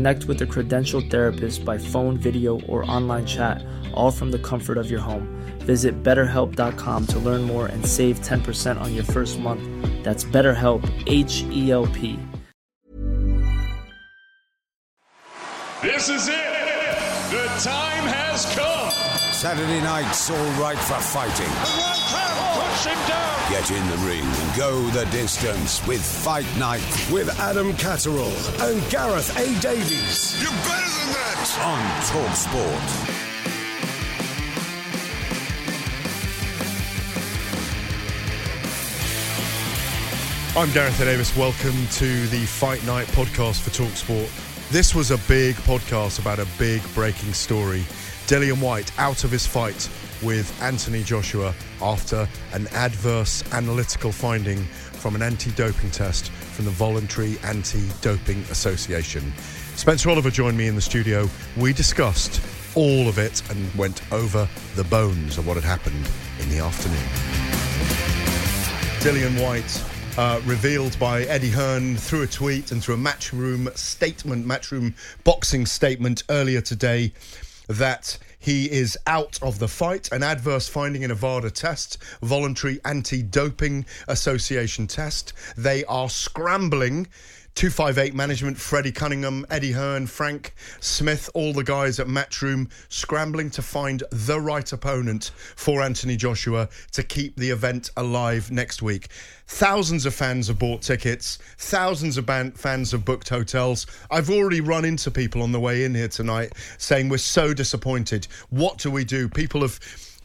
Connect with a credentialed therapist by phone, video, or online chat, all from the comfort of your home. Visit betterhelp.com to learn more and save 10% on your first month. That's BetterHelp, H E L P. This is it. The time has come. Saturday night's all right for fighting. Push him down. Get in the ring and go the distance with Fight Night with Adam Catterall and Gareth A. Davies You're better than that. on Talk Sport. I'm Gareth A. Davies. Welcome to the Fight Night podcast for Talksport. This was a big podcast about a big breaking story. Dillian Whyte out of his fight with Anthony Joshua after an adverse analytical finding from an anti-doping test from the Voluntary Anti-Doping Association. Spencer Oliver joined me in the studio. We discussed all of it and went over the bones of what had happened in the afternoon. Dillian Whyte uh, revealed by Eddie Hearn through a tweet and through a matchroom statement, matchroom boxing statement earlier today that he is out of the fight. An adverse finding in a VADA test, voluntary anti-doping association test. They are scrambling. 258 management, Freddie Cunningham, Eddie Hearn, Frank Smith, all the guys at Matchroom scrambling to find the right opponent for Anthony Joshua to keep the event alive next week. Thousands of fans have bought tickets, thousands of ban- fans have booked hotels. I've already run into people on the way in here tonight saying we're so disappointed. What do we do? People have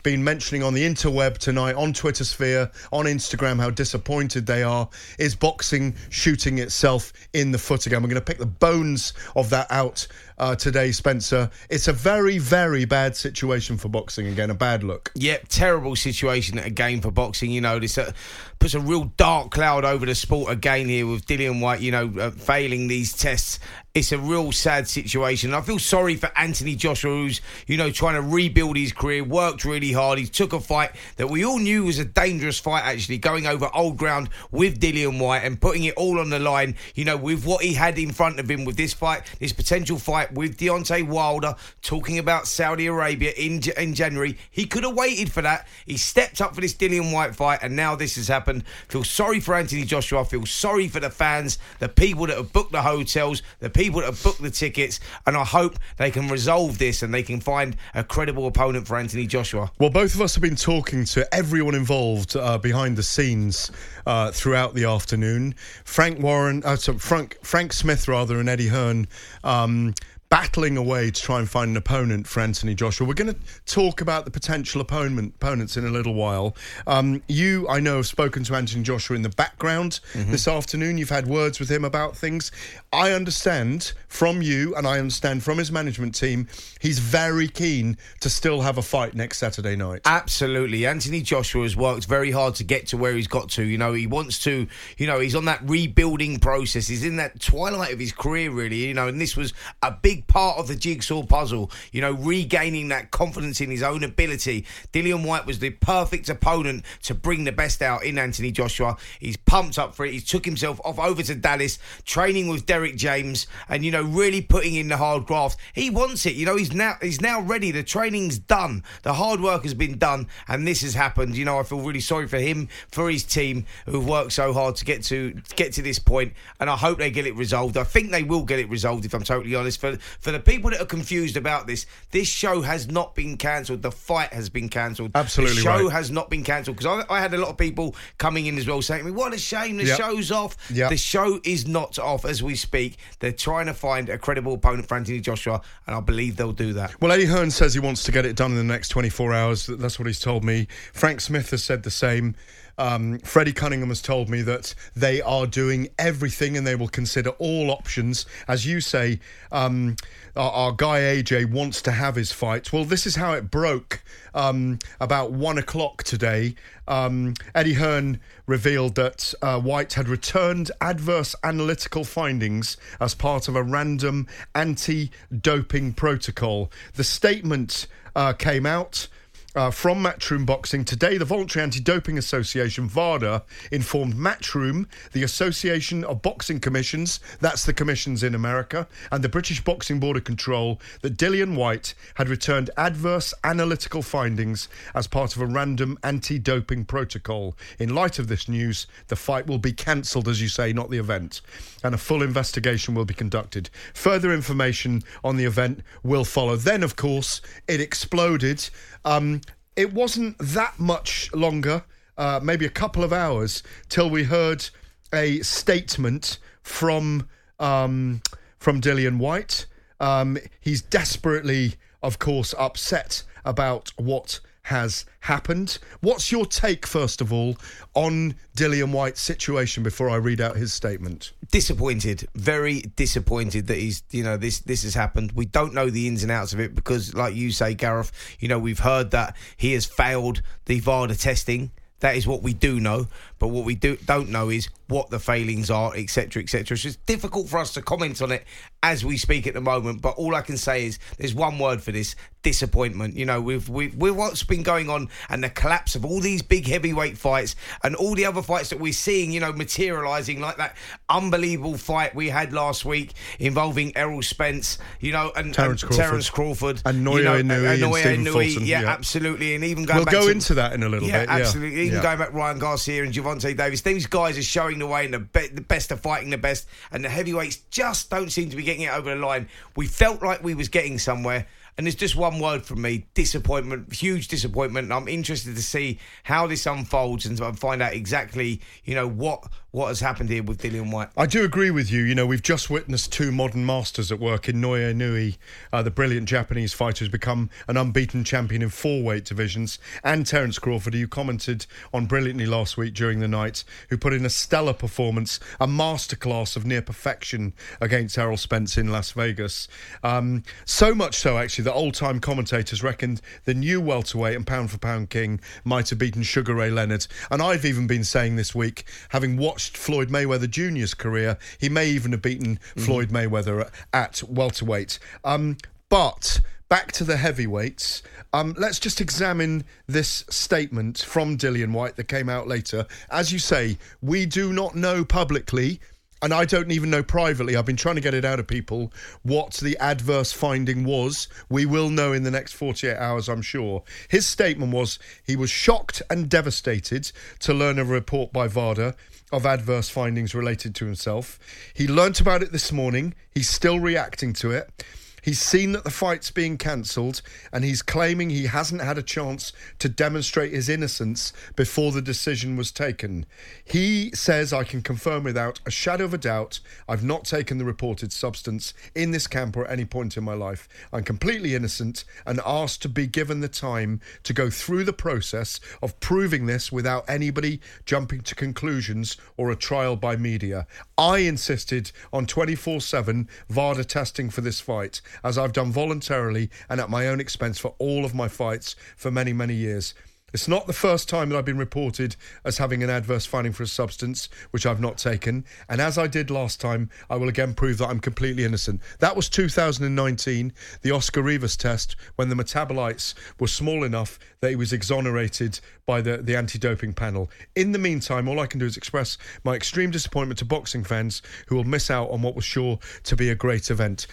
been mentioning on the interweb tonight, on Twitter sphere, on Instagram, how disappointed they are. Is boxing shooting itself in the foot again? We're going to pick the bones of that out uh, today, Spencer. It's a very, very bad situation for boxing again, a bad look. Yep, terrible situation again for boxing. You know, this uh, puts a real dark cloud over the sport again here with Dillian Whyte, you know, uh, failing these tests. It's a real sad situation. I feel sorry for Anthony Joshua, who's, you know, trying to rebuild his career, worked really hard. He took a fight that we all knew was a dangerous fight, actually, going over old ground with Dillian Whyte and putting it all on the line, you know, with what he had in front of him with this fight, this potential fight with Deontay Wilder, talking about Saudi Arabia in, in January. He could have waited for that. He stepped up for this Dillian Whyte fight, and now this has happened. Feel sorry for Anthony Joshua. I feel sorry for the fans, the people that have booked the hotels, the people that have booked the tickets, and I hope they can resolve this and they can find a credible opponent for Anthony Joshua. Well, both of us have been talking to everyone involved uh, behind the scenes uh, throughout the afternoon. Frank Warren, uh, Frank Frank Smith rather, and Eddie Hearn. Um, battling away to try and find an opponent for Anthony Joshua. We're going to talk about the potential opponent opponents in a little while. Um, you, I know, have spoken to Anthony Joshua in the background this afternoon. You've had words with him about things. I understand from you, and I understand from his management team, he's very keen to still have a fight next Saturday night. Absolutely. Anthony Joshua has worked very hard to get to where he's got to. You know, he wants to, you know, he's on that rebuilding process. He's in that twilight of his career, really, you know, and this was a big part of the jigsaw puzzle, you know, regaining that confidence in his own ability. Dillian Whyte was the perfect opponent to bring the best out in Anthony Joshua. He's pumped up for it. He took himself off over to Dallas, training with Derrick James, and, you know, really putting in the hard graft. He wants it. You know, he's now he's now ready. The training's done. The hard work has been done, and this has happened. You know, I feel really sorry for him, for his team who've worked so hard to get to get to this point, and I hope they get it resolved. I think they will get it resolved, if I'm totally honest. For For the people that are confused about this, this show has not been cancelled. The fight has been cancelled. Absolutely The show right. has not been cancelled because I, I had a lot of people coming in as well saying to me, "What a shame, the Yep. show's off." Yep. The show is not off as we speak. They're trying to find a credible opponent for Anthony Joshua, and I believe they'll do that. Well, Eddie Hearn says he wants to get it done in the next 24 hours. That's what he's told me. Frank Smith has said the same. Um, Freddie Cunningham has told me that they are doing everything and they will consider all options. As you say, um, our, our guy AJ wants to have his fight. Well, this is how it broke um, about one o'clock today. Um, Eddie Hearn revealed that uh, Whyte had returned adverse analytical findings as part of a random anti doping protocol. The statement uh, came out. Uh, from Matchroom Boxing today, the Voluntary Anti-Doping Association (VADA) informed Matchroom, the Association of Boxing Commissions, that's the commissions in America, and the British Boxing Board of Control, that Dillian Whyte had returned adverse analytical findings as part of a random anti-doping protocol. In light of this news, the fight will be cancelled, as you say, not the event, and a full investigation will be conducted. Further information on the event will follow. Then, of course, it exploded. Um, it wasn't that much longer, uh, maybe a couple of hours, till we heard a statement from um, from Dillian Whyte. Um, he's desperately, of course, upset about what has happened. What's your take, first of all, on Dillian Whyte's situation before I read out his statement? disappointed very disappointed that he's you know this this has happened we don't know the ins and outs of it because like you say gareth you know we've heard that he has failed the vada testing that is what we do know but what we do don't know is what the failings are etc etc so it's difficult for us to comment on it as we speak at the moment but all i can say is there's one word for this disappointment you know we've we've with what's been going on and the collapse of all these big heavyweight fights and all the other fights that we're seeing you know materializing like that unbelievable fight we had last week involving Errol Spence you know and Terence and Crawford. Terence Crawford And you Naoya know, Inoue and Inoue, Fulton, yeah, yeah. absolutely and even going back. We'll go to, into that in a little yeah, bit. Yeah, absolutely. Even Yeah. going back Ryan Garcia and Gervonta Davis, these guys are showing the way and the, be- the best are fighting the best, and the heavyweights just don't seem to be getting it over the line. We felt like we was getting somewhere. And there's just one word from me: disappointment, huge disappointment. I'm interested to see how this unfolds and find out exactly, you know, what what has happened here with Dillian Whyte. I do agree with you. You know, we've just witnessed two modern masters at work in Naoya Inoue, uh, the brilliant Japanese fighter who's become an unbeaten champion in four weight divisions, and Terence Crawford, who you commented on brilliantly last week during the night, who put in a stellar performance, a masterclass of near perfection against Errol Spence in Las Vegas. Um, so much so, actually, that old time commentators reckoned the new welterweight and pound for pound king might have beaten Sugar Ray Leonard. And I've even been saying this week, having watched Floyd Mayweather Jr.'s career, he may even have beaten Floyd Mayweather at welterweight. Um, but back to the heavyweights. Um, let's just examine this statement from Dillian Whyte that came out later. As you say, we do not know publicly and I don't even know privately. I've been trying to get it out of people what the adverse finding was. We will know in the next 48 hours, I'm sure. His statement was he was shocked and devastated to learn a report by VADA of adverse findings related to himself. He learnt about it this morning. He's still reacting to it. He's seen that the fight's being cancelled and he's claiming he hasn't had a chance to demonstrate his innocence before the decision was taken. He says, I can confirm without a shadow of a doubt, I've not taken the reported substance in this camp or at any point in my life. I'm completely innocent and asked to be given the time to go through the process of proving this without anybody jumping to conclusions or a trial by media. I insisted on 24 7 VADA testing for this fight, as I've done voluntarily and at my own expense for all of my fights for many, many years. It's not the first time that I've been reported as having an adverse finding for a substance which I've not taken. And as I did last time, I will again prove that I'm completely innocent. That was 2019, the Oscar Rivas test, when the metabolites were small enough that he was exonerated by the, the anti doping panel. In the meantime, all I can do is express my extreme disappointment to boxing fans who will miss out on what was sure to be a great event.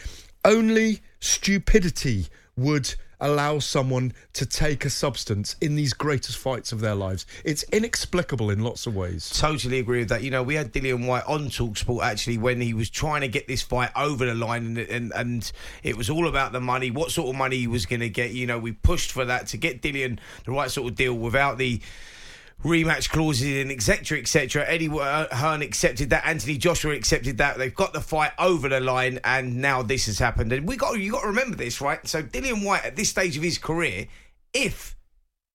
Only stupidity would allow someone to take a substance in these greatest fights of their lives. It's inexplicable in lots of ways. Totally agree with that. You know, we had Dillian Whyte on Talksport actually when he was trying to get this fight over the line, and and, and it was all about the money, what sort of money he was going to get. You know, we pushed for that to get Dillian the right sort of deal without the rematch clauses and etc etc Eddie Hearn accepted that. Anthony Joshua accepted that. They've got the fight over the line and now this has happened. And we got you got to remember this right? So Dillian Whyte at this stage of his career if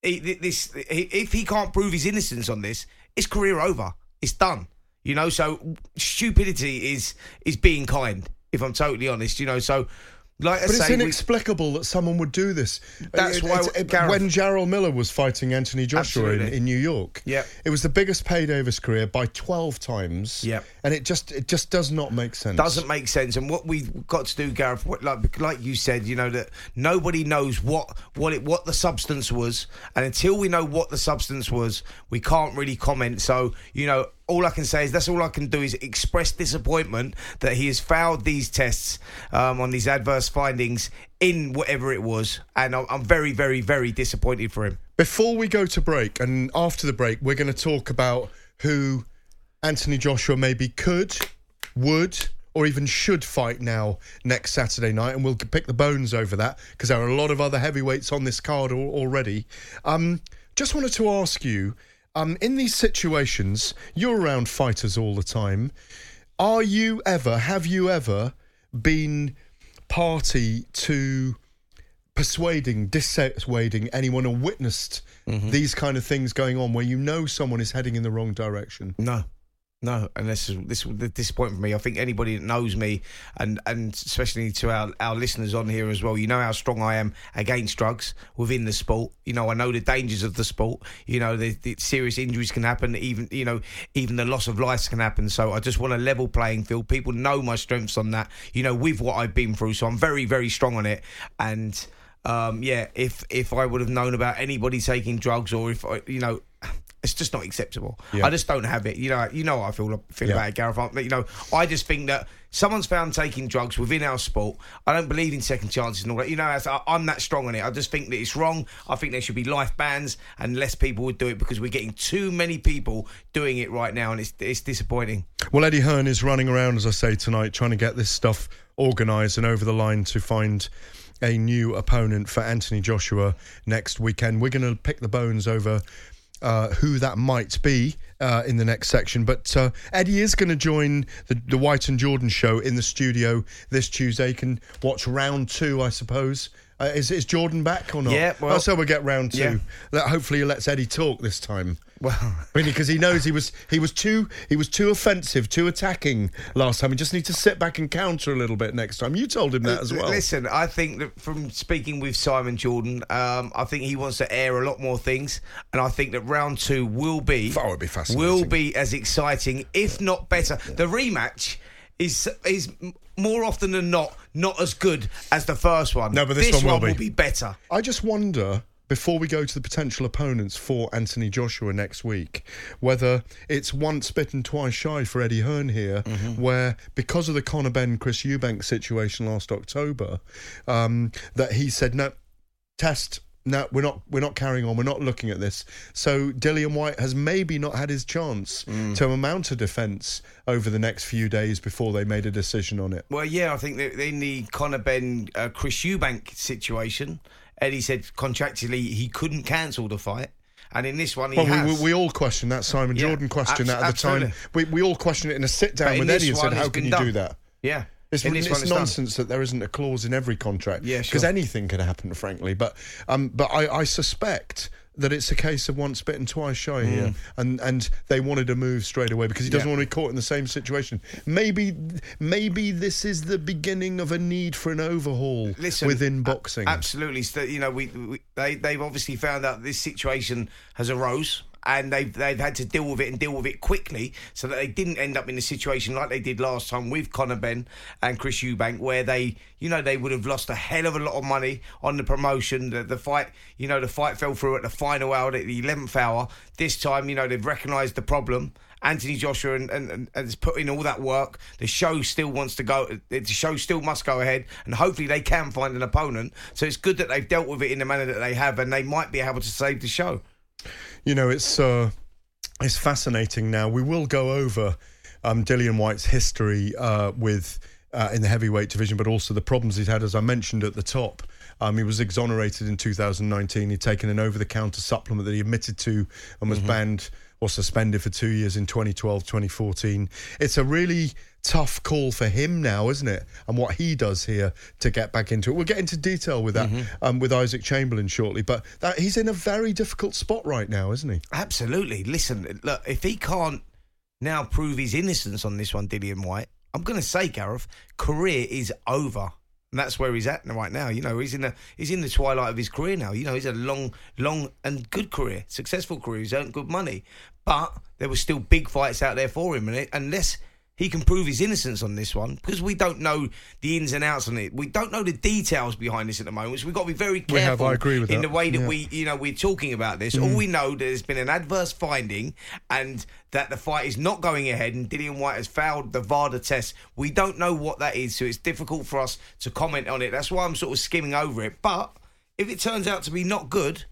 he, this if he can't prove his innocence on this his career over. It's done. You know so stupidity is is being kind if I'm totally honest you know. So like but I it's say, inexplicable that someone would do this. That's It- why- it- Gareth- when Jarrell Miller was fighting Anthony Joshua in, in New York, Yep. it was the biggest payday of his career by twelve times. Yep. and it just it just does not make sense. doesn't make sense. And what we've got to do, Gareth, what, like like you said, you know that nobody knows what what it what the substance was, and until we know what the substance was, we can't really comment. So you know. All I can say is that's all I can do is express disappointment that he has failed these tests um, on these adverse findings in whatever it was, and I'm, very, very, very disappointed for him. Before we go to break, and after the break, we're going to talk about who Anthony Joshua maybe could, would, or even should fight now next Saturday night, and we'll pick the bones over that because there are a lot of other heavyweights on this card already. Um, just wanted to ask you, um, in these situations, you're around fighters all the time. Are you ever, have you ever been party to persuading, dissuading anyone or witnessed these kind of things going on where you know someone is heading in the wrong direction? No. No, and this is this is the disappointment for me. I think anybody that knows me, and and especially to our, our listeners on here as well, you know how strong I am against drugs within the sport. You know, I know the dangers of the sport. You know, the, the serious injuries can happen. Even you know, even the loss of lives can happen. So I just want a level playing field. People know my strengths on that. You know, with what I've been through, so I'm very very strong on it. And um, yeah, if if I would have known about anybody taking drugs, or if I, you know. It's just not acceptable. Yeah. I just don't have it. You know, you know how I feel feel Yeah. about it, Gareth. I- You know, I just think that someone's found taking drugs within our sport. I don't believe in second chances and all that. You know, I- I'm that strong on it. I just think that it's wrong. I think there should be life bans and less people would do it because we're getting too many people doing it right now, and it's it's disappointing. Well, Eddie Hearn is running around, as I say, tonight, trying to get this stuff organised and over the line to find a new opponent for Anthony Joshua next weekend. We're going to pick the bones over uh, who that might be uh, in the next section. But uh, Eddie is going to join the, the White and Jordan show in the studio this Tuesday. Can watch round two, I suppose. Uh, is, is Jordan back or not? Yeah, well- oh, so we'll get round two. Yeah. That hopefully he lets Eddie talk this time. Well, Really, because he knows he was he was too he was too offensive, too attacking last time. He just needs to sit back and counter a little bit next time. You told him that as well. Listen, I think that from speaking with Simon Jordan, um, I think he wants to air a lot more things, and I think that round two will be Oh, it'd be fascinating. will be as exciting, if not better. The rematch is is more often than not not as good as the first one. No, but this one will be. will be better. I just wonder before we go to the potential opponents for Anthony Joshua next week, whether it's once bitten, twice shy for Eddie Hearn here, Mm-hmm. where because of the Conor Benn Chris Eubank situation last October, um, that he said no test. No, we're not. We're not carrying on. We're not looking at this. So Dillian Whyte has maybe not had his chance Mm. to mount a defence over the next few days before they made a decision on it. Well, yeah, I think in the Conor Benn uh, Chris Eubank situation, Eddie said contractually he couldn't cancel the fight, and in this one he Well, has. we, we, we all questioned that. Simon Yeah, Jordan questioned abs- that at the time. We, we all questioned it in a sit down with Eddie and said, "How can you do that?" yeah, It's, it's it's done. nonsense that there isn't a clause in every contract. Yeah, because sure. anything can happen, frankly. But um, but I, I suspect that it's a case of once bitten, twice shy here, and and they wanted to move straight away because he doesn't Mm. Yeah. want to be caught in the same situation. Maybe maybe this is the beginning of a need for an overhaul Listen, within boxing. absolutely. So, you know, we, we they they've obviously found out this situation has arose. And they've they've had to deal with it and deal with it quickly, so that they didn't end up in a situation like they did last time with Conor Benn and Chris Eubank, where they, you know, they would have lost a hell of a lot of money on the promotion. The, the fight, you know, the fight fell through at the final hour, at the eleventh hour. This time, you know, they've recognised the problem Anthony Joshua and, and, and has put in all that work. The show still wants to go. The show still must go ahead, and hopefully they can find an opponent. So it's good that they've dealt with it in the manner that they have, and they might be able to save the show. You know, it's uh, it's fascinating. Now we will go over um, Dillian Whyte's history uh, with uh, in the heavyweight division, but also the problems he's had, as I mentioned at the top. Um, he was exonerated in 2019. He'd taken an over-the-counter supplement that he admitted to and was banned or suspended for two years in 2012, 2014. It's a really tough call for him now, isn't it? And what he does here to get back into it. We'll get into detail with that um, with Isaac Chamberlain shortly, but that, he's in a very difficult spot right now, isn't he? Absolutely. Listen, look, if he can't now prove his innocence on this one, Dillian Whyte, I'm going to say, Gareth, career is over. And that's where he's at right now. You know, he's in the he's in the twilight of his career now. You know, he's had a long, long and good career, successful career. He's earned good money, but there were still big fights out there for him. And it, unless he can prove his innocence on this one, because we don't know the ins and outs on it, we don't know the details behind this at the moment. So we've got to be very careful. Have, I agree with in that. the way that Yeah. Mm-hmm. we, you know, we're talking about this. All we know that there's been an adverse finding and that the fight is not going ahead and Dillian Whyte has failed the VADA test. We don't know what that is, so it's difficult for us to comment on it. That's why I'm sort of skimming over it. But if it turns out to be not good,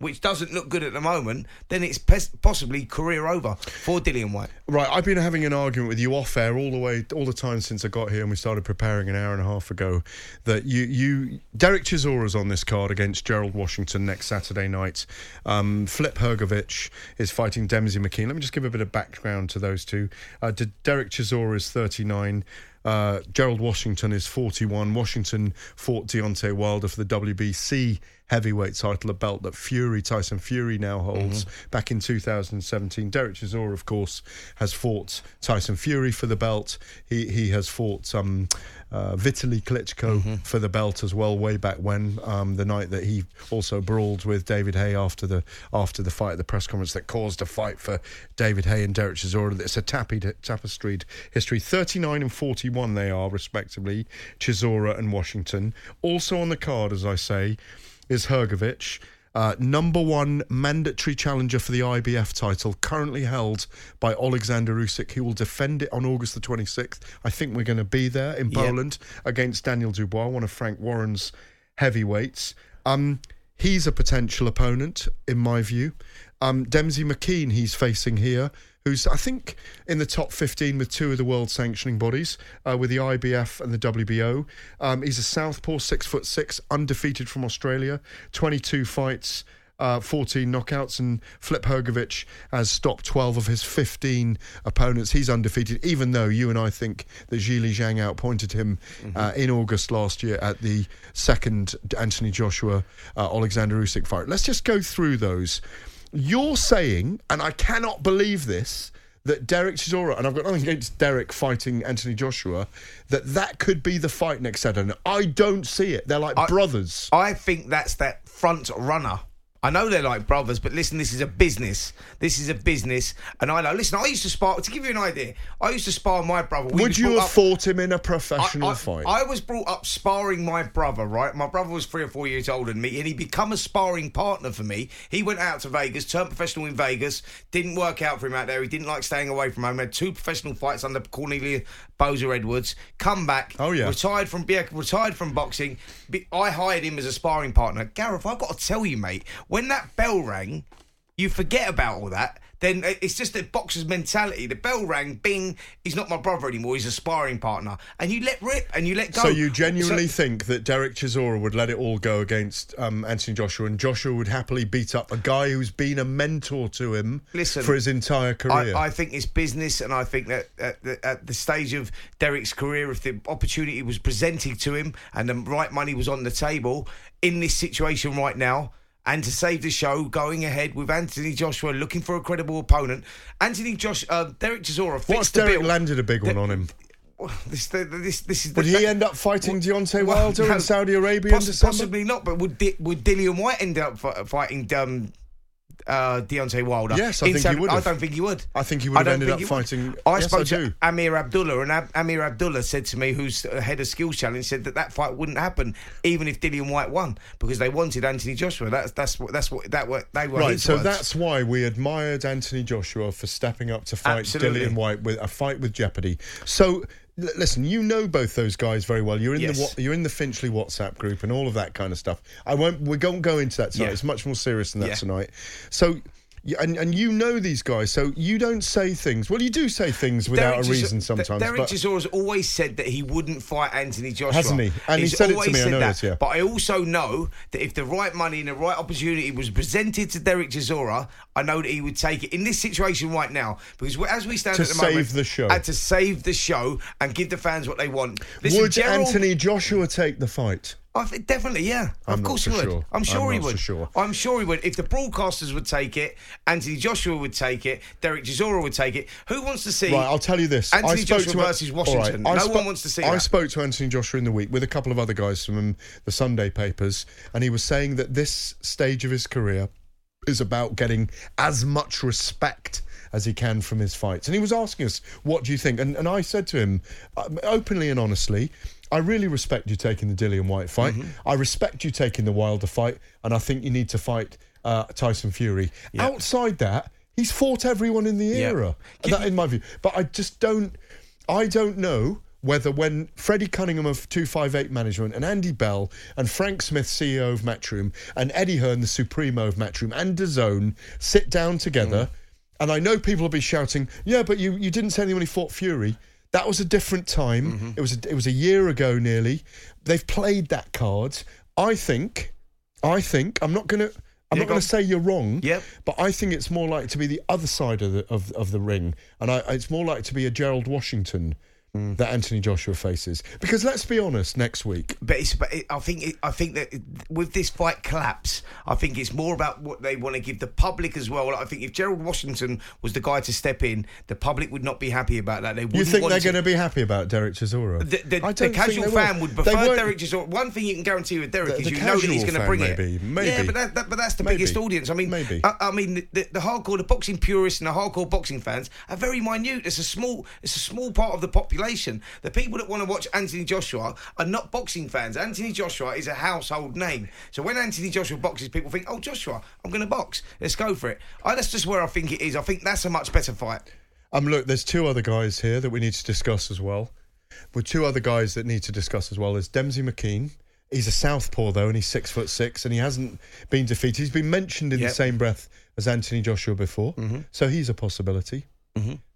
which doesn't look good at the moment, then it's possibly career over for Dillian Whyte. Right, I've been having an argument with you off air all the way, all the time since I got here, and we started preparing an hour and a half ago. That you, you, Derek Chisora's on this card against Gerald Washington next Saturday night. Um, Flip Hrgovic is fighting Demsey McKean. Let me just give a bit of background to those two. Uh, Derek Chisora is 39. Uh, Gerald Washington is 41. Washington fought Deontay Wilder for the WBC heavyweight title, a belt that Fury, Tyson Fury now holds. Back in 2017, Derek Chisora, of course, has fought Tyson Fury for the belt. He he has fought um, uh, Vitaly Klitschko for the belt as well, way back when, um, the night that he also brawled with David Haye after the after the fight at the press conference that caused a fight for David Haye and Derek Chisora. It's a tapied, tapestried history. 39 and 41 they are, respectively, Chisora and Washington. Also on the card, as I say, is Hrgovic. Uh, number one mandatory challenger for the IBF title, currently held by Alexander Usyk. He will defend it on August the 26th. I think we're going to be there in Yep. Poland against Daniel Dubois, one of Frank Warren's heavyweights. Um, he's a potential opponent, in my view. Um, Demsey McKean, he's facing here, who's, I think, in the top 15 with two of the world sanctioning bodies, uh, with the IBF and the WBO. Um, he's a southpaw, six foot six, undefeated from Australia, 22 fights. Uh, 14 knockouts, and Flip Hrgovic has stopped 12 of his 15 opponents. He's undefeated, even though you and I think that Zhilei Zhang outpointed him uh, in August last year at the second Anthony Joshua uh, Alexander Usyk fight. Let's just go through those. You're saying, and I cannot believe this, that Derek Chisora, and I've got nothing against Derek fighting Anthony Joshua, that that could be the fight next Saturday. I don't see it. They're like brothers. I think that's that front runner. I know they're like brothers, but listen, this is a business. This is a business, and I know. Listen, I used to spar. To give you an idea, I used to spar my brother. We Would you have up- fought him in a professional I, I- fight? I was brought up sparring my brother, right? My brother was three or four years older than me, and he become a sparring partner for me. He went out to Vegas, turned professional in Vegas. Didn't work out for him out there. He didn't like staying away from home. Had two professional fights under Cornelius Boza Edwards. Come back. Oh, yeah. Retired from yeah, retired from boxing. I hired him as a sparring partner. Gareth, I've got to tell you, mate, when that bell rang, you forget about all that. Then it's just a boxer's mentality. The bell rang, bing. He's not my brother anymore. He's a sparring partner, and you let rip and you let go. so you genuinely So- think that Derek Chisora would let it all go against um, Anthony Joshua, and Joshua would happily beat up a guy who's been a mentor to him Listen, for his entire career? I, I think it's business, and I think that at the, at the stage of Derek's career, if the opportunity was presented to him and the right money was on the table in this situation right now, and to save the show, going ahead with Anthony Joshua looking for a credible opponent, Anthony Josh, uh, Derek Chisora what fixed Derek landed a big one on him? This, this, this is Would he end up fighting Deontay Well, Wilder no, in Saudi Arabia poss-? Possibly not, but would Di- would Dillian Whyte end up fi- fighting um, uh, Deontay Wilder. Yes, I in think he would I have. don't think he would. I think he would have don't ended think up would. fighting- I Yes, spoke I to do. Amir Abdullah, and Ab- Amir Abdullah said to me, who's the head of Skills Challenge, said that that fight wouldn't happen even if Dillian Whyte won because they wanted Anthony Joshua. That's that's what that's what that were they were Right, his so words. that's why we admired Anthony Joshua for stepping up to fight Absolutely. Dillian Whyte with a fight with Jeopardy. So listen, you know both those guys very well. You're in Yes. the you're in the Finchley WhatsApp group and all of that kind of stuff. I won't. We won't go into that tonight. Yeah. It's much more serious than that Yeah. tonight. So. And, and you know these guys, so you don't say things. Well, you do say things without Derek a reason sometimes. Derek Chisora's always said that he wouldn't fight Anthony Joshua. Hasn't he? And he He's said it to always me, I know that. this, yeah. But I also know that if the right money and the right opportunity was presented to Derek Chisora, I know that he would take it in this situation right now. Because as we stand To at the save moment, the show. and to save the show and give the fans what they want. Listen, would Gerald- Anthony Joshua take the fight? I think definitely, yeah. I'm of course he would. sure. I'm sure I'm he would. sure. I'm sure he would. If the broadcasters would take it, Anthony Joshua would take it, Derek Chisora would take it. Who wants to see? Right, I'll tell you this. Anthony I spoke Joshua to versus Washington. I no spo- one wants to see I that. spoke to Anthony Joshua in the week with a couple of other guys from the Sunday papers, and he was saying that this stage of his career is about getting as much respect as he can from his fights. And he was asking us, "What do you think?" And, and I said to him, uh, openly and honestly. I really respect you taking the Dillian Whyte fight. Mm-hmm. I respect you taking the Wilder fight, and I think you need to fight uh, Tyson Fury. Outside that, he's fought everyone in the era. That, in my view. But I just don't. I don't know whether when Freddie Cunningham of 258 Management and Andy Bell and Frank Smith, CEO of Matchroom, and Eddie Hearn, the Supremo of Matchroom, and DAZN sit down together. Mm. And I know people will be shouting, "Yeah, but you, you didn't say anyone he fought Fury." That was a different time. Mm-hmm. It was a, it was a year ago nearly. They've played that card. I think. I think I'm not gonna. I'm not going to say you're wrong. Yep. But I think it's more likely to be the other side of the of, of the ring, and I, it's more likely to be a Gerald Washington Mm. that Anthony Joshua faces. Because let's be honest, next week, But, it's, but it, I think it, I think that with this fight collapse, I think it's more about what they want to give the public as well. I think if Gerald Washington was the guy to step in, the public would not be happy about that. They you think they're going to be happy about Derek Chisora? The, the, the casual fan would prefer Derek Chisora. One thing you can guarantee with Derek The- is you know that he's going to bring maybe, it. maybe. Yeah, but, that, that, but that's the Maybe. biggest audience. I mean, Maybe. I, I mean, the, the, the hardcore, the boxing purists and the hardcore boxing fans are very minute. It's a small, it's a small part of the population. The people that want to watch Anthony Joshua are not boxing fans. Anthony Joshua is a household name. So when Anthony Joshua boxes, people think, "Oh, Joshua, I'm going to box. Let's go for it." I, that's just where I think it is. I think that's a much better fight. Um, look, there's two other guys here that we need to discuss as well. With two other guys that need to discuss as well is Demsey McKean. He's a southpaw though, and he's six foot six, and he hasn't been defeated. He's been mentioned in Yep. the same breath as Anthony Joshua before, so he's a possibility.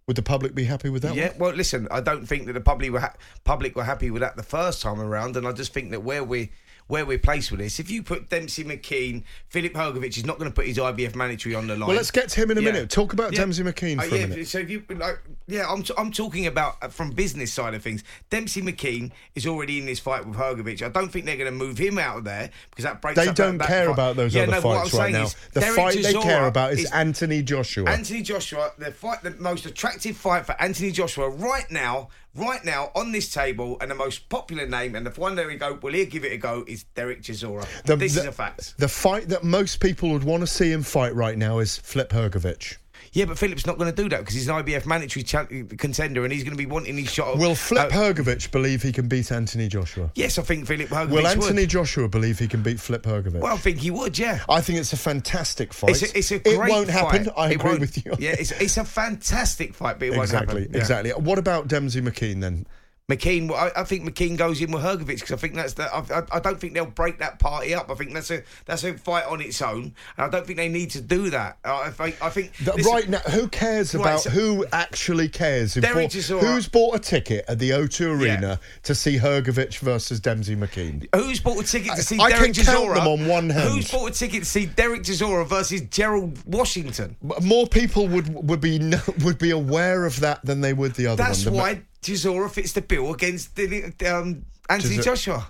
Would the public be happy with that? Yeah, one? well, listen, I don't think that the public were ha- public were happy with that the first time around, and I just think that where we where we're placed with this, if you put Demsey McKean, Philip Hrgovic is not going to put his IBF mandatory on the line. Well, let's get to him in a Yeah. minute. Talk about Yeah. Demsey McKean Uh, yeah, a minute. So if you like, yeah, I'm t- I'm talking about uh, from business side of things. Demsey McKean is already in this fight with Hrgovic. I don't think they're going to move him out of there because that breaks. They up don't that, care about those yeah, other no, what fights I'm right now. The Derek fight they care about is Anthony Joshua. Anthony Joshua, the fight, the most attractive fight for Anthony Joshua right now, right now on this table, and the most popular name, and the one that we go, well, here, give it a go, is Derek Chisora. The- this is a fact. The fight that most people would want to see him fight right now is Flip Hrgovic. Yeah, but Philip's not going to do that because he's an IBF mandatory cha- contender, and he's going to be wanting his shot. Will Flip uh, Hrgovic believe he can beat Anthony Joshua? Yes, I think Philip Hrgovic Will Anthony would. Joshua believe he can beat Flip Hrgovic? Well, I think he would. Yeah. I think it's a fantastic fight. It's a, it's a great it won't happen. I It agree won't- with you. Yeah, it's, it's a fantastic fight, but it won't exactly, happen. Yeah. exactly. What about Demsey McKean then? McKean, I, I think McKean goes in with Hrgovic because I think that's the. I, I, don't think they'll break that party up. I think that's a that's a fight on its own, and I don't think they need to do that. I, I think. I think listen, right now, who cares Right, about so- who actually cares? Who Derek bought- who's bought a ticket at the O2 Yeah. Arena to see Hrgovic versus Demsey McKean? Who's bought a ticket to see I Derek can count them on one hand. Who's bought a ticket to see Derek Chisora versus Gerald Washington? More people would would be would be aware of that than they would the other That's one. Why Chisora fits the bill against the, um, Anthony Chis- Joshua.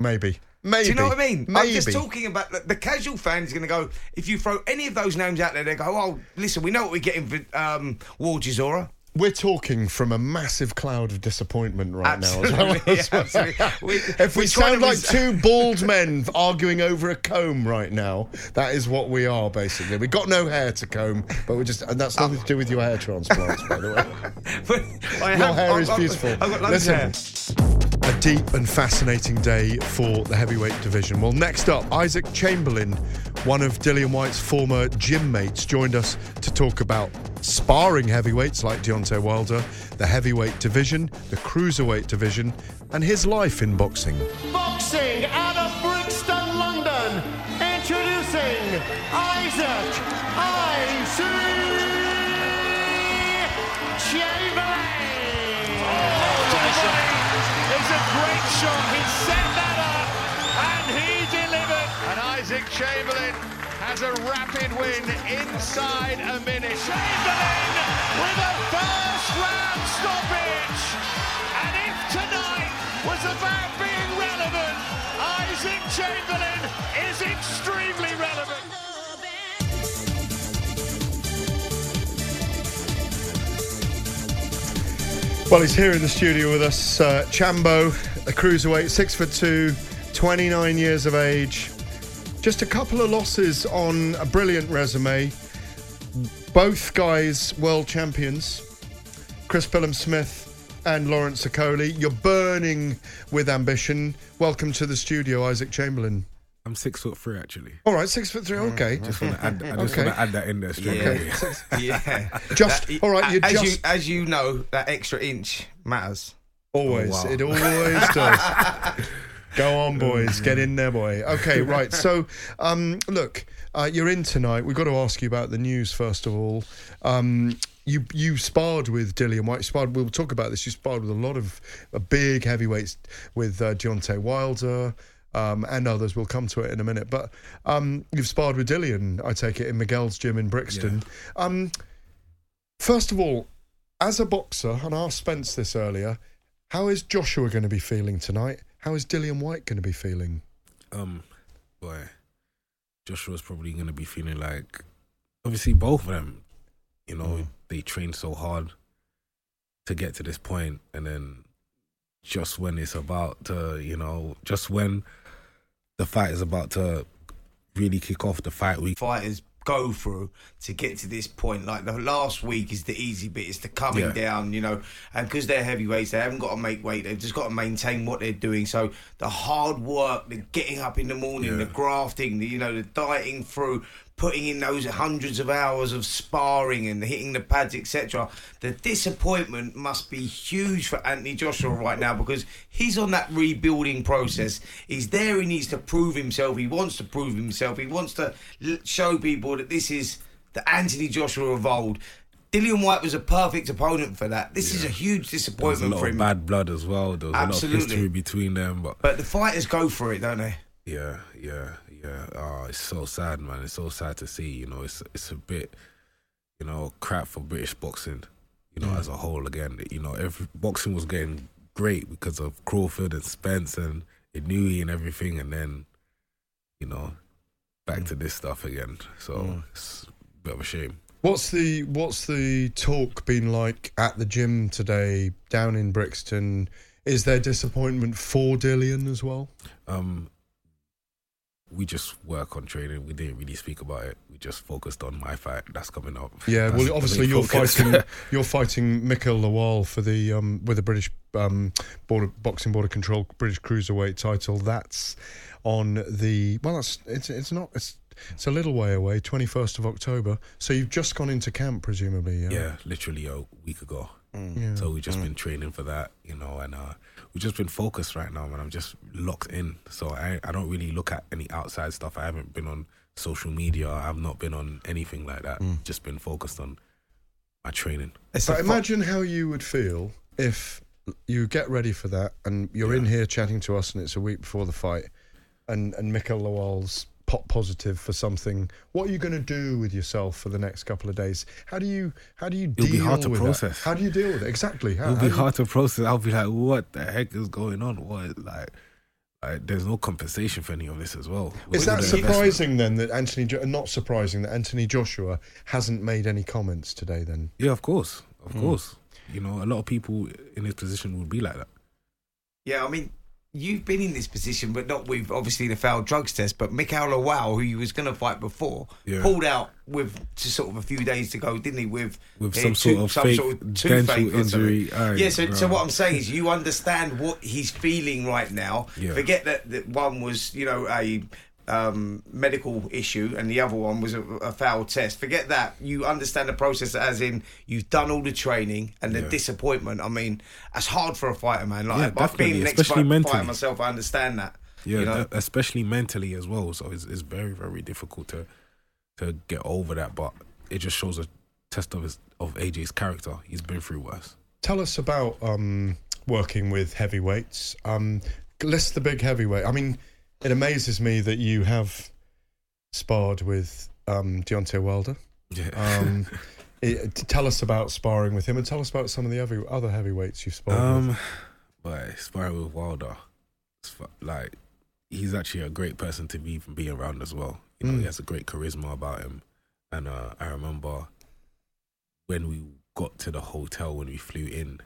maybe, maybe. Do you know what I mean? Maybe. I'm just talking about the, the casual fan is going to go. If you throw any of those names out there, they go, "Oh, listen, we know what we're getting for um, War Chisora." We're talking from a massive cloud of disappointment right now. as well. Absolutely, absolutely. We- if we sound like res- two bald men arguing over a comb right now, that is what we are basically. We've got no hair to comb, but we're just, and that's nothing to do with your hair transplants, by the way. I Your have- hair I've- is I've- beautiful. I've got loads Listen, hair. a deep and fascinating day for the heavyweight division. Well, next up, Isaac Chamberlain, one of Dillian Whyte's former gym mates, joined us to talk about sparring heavyweights like Deontay Wilder, the heavyweight division, the cruiserweight division, and his life in boxing. Boxing out of Brixton, London. Introducing Isaac Isaac Chamberlain. It's a great shot. He set that up and he delivered. And Isaac Chamberlain has a rapid win inside a minute. Chamberlain with a first round stoppage. And if tonight was about being relevant, Isaac Chamberlain is extremely relevant. Well, he's here in the studio with us. Uh, Chambo, a cruiserweight, six foot two, 29 years of age. Just a couple of losses on a brilliant resume. Both guys world champions. Chris Billam-Smith and Lawrence Okolie. You're burning with ambition. Welcome to the studio, Isaac Chamberlain. I'm six foot three actually. All right, six foot three. Okay, Just want to add. I just Okay. want to add that in there straight Yeah. away. Yeah. Just- That- all right, you as you as you know, that extra inch matters. Always. Oh, wow. It always does. Go on, boys. Get in there, boy. Okay, right. So, um, look, uh, you're in tonight. We've got to ask you about the news first of all. Um, you you sparred with Dillian Whyte. You sparred. We'll talk about this. You sparred with a lot of uh, big heavyweights with uh, Deontay Wilder. Um, and others. We'll come to it in a minute. But um, you've sparred with Dillian, I take it, in Miguel's gym in Brixton. Um, first of all, as a boxer, and I asked Spence this earlier, how is Joshua going to be feeling tonight? How is Dillian Whyte going to be feeling? Um, boy, Joshua's probably going to be feeling like, obviously, both of them, you know, Mm. they trained so hard to get to this point, and then just when it's about to, you know, just when the fight is about to really kick off, the fight week. Fighters go through to get to this point. Like the last week is the easy bit. It's the coming Yeah. down, you know. And because they're heavyweights, they haven't got to make weight. They've just got to maintain what they're doing. So the hard work, the getting up in the morning, the grafting, the you know, the dieting through, putting in those hundreds of hours of sparring and hitting the pads, etc. The disappointment must be huge for Anthony Joshua right now because he's on that rebuilding process. He's there. He needs to prove himself. He wants to prove himself. He wants to show people that this is the Anthony Joshua of old. Dillian Whyte was a perfect opponent for that. This is a huge There was a disappointment lot for of him. bad blood as well. There was a lot Absolutely. of history between them, but But the fighters go for it, don't they? Yeah, yeah, yeah. Oh, it's so sad, man. It's so sad to see. You know, it's it's a bit, you know, crap for British boxing. You know, mm. as a whole. Again, you know, every boxing was getting great because of Crawford and Spence and Inoue and everything, and then, you know, back to mm. this stuff again. So mm. it's a bit of a shame. What's the What's the talk been like at the gym today down in Brixton? Is there disappointment for Dillian as well? Um, we just work on training. We didn't really speak about it. We just focused on my fight that's coming up. Yeah, That's well, obviously you're focus. fighting you're fighting Mikael Lawal for the um, with the British um, border boxing border control British cruiserweight title. That's on the well, that's it's it's not it's it's a little way away, twenty first of October. So you've just gone into camp, presumably. Yeah. Yeah, literally a week ago. Yeah. So we've just been training for that, you know, and uh, we've just been focused right now, man. I'm just locked in. So I, I don't really look at any outside stuff. I haven't been on social media. I've not been on anything like that. Mm. Just been focused on my training. It's But a fu- imagine how you would feel if you get ready for that and you're in here chatting to us and it's a week before the fight and, and Mikael Lawal's pop positive for something. What are you going to do with yourself for the next couple of days? How do you how do you deal with It'll deal be hard to with process. that? How do you deal with it? Exactly. How, It'll how be do you- hard to process. I'll be like, what the heck is going on? What like, like there's no compensation for any of this as well. Is that surprising then that Anthony Jo- not surprising that Anthony Joshua hasn't made any comments today then? Yeah, of course, of hmm. course. You know, a lot of people in his position would be like that. Yeah, I mean, you've been in this position, but not with obviously the failed drugs test. But Mikael Lawal, who you was going to fight before, Yeah. pulled out with just sort of a few days to go, didn't he? With With uh, some sort of fake sort of something. injury. Aye, yeah. So, so what I'm saying is, you understand what he's feeling right now. Yeah. Forget that that one was, you know, a um, medical issue, and the other one was a, a foul test. Forget that. You understand the process, as in you've done all the training and the Yeah. disappointment. I mean, that's hard for a fighter, man. Like Yeah, I've definitely, been an especially ex-fighter mentally. myself. I understand that. Yeah, you know? de- especially mentally as well. So it's, it's very very difficult to to get over that. But it just shows a test of his of AJ's character. He's been through worse. Tell us about um, working with heavyweights. Um, list the big heavyweight. I mean, it amazes me that you have sparred with um, Deontay Wilder. Yeah. Um, it, tell us about sparring with him, and tell us about some of the heavy, other heavyweights you've sparred with. Um, but sparring with Wilder, like he's actually a great person to be even be around as well. You know, Mm. he has a great charisma about him, and uh, I remember when we got to the hotel when we flew in.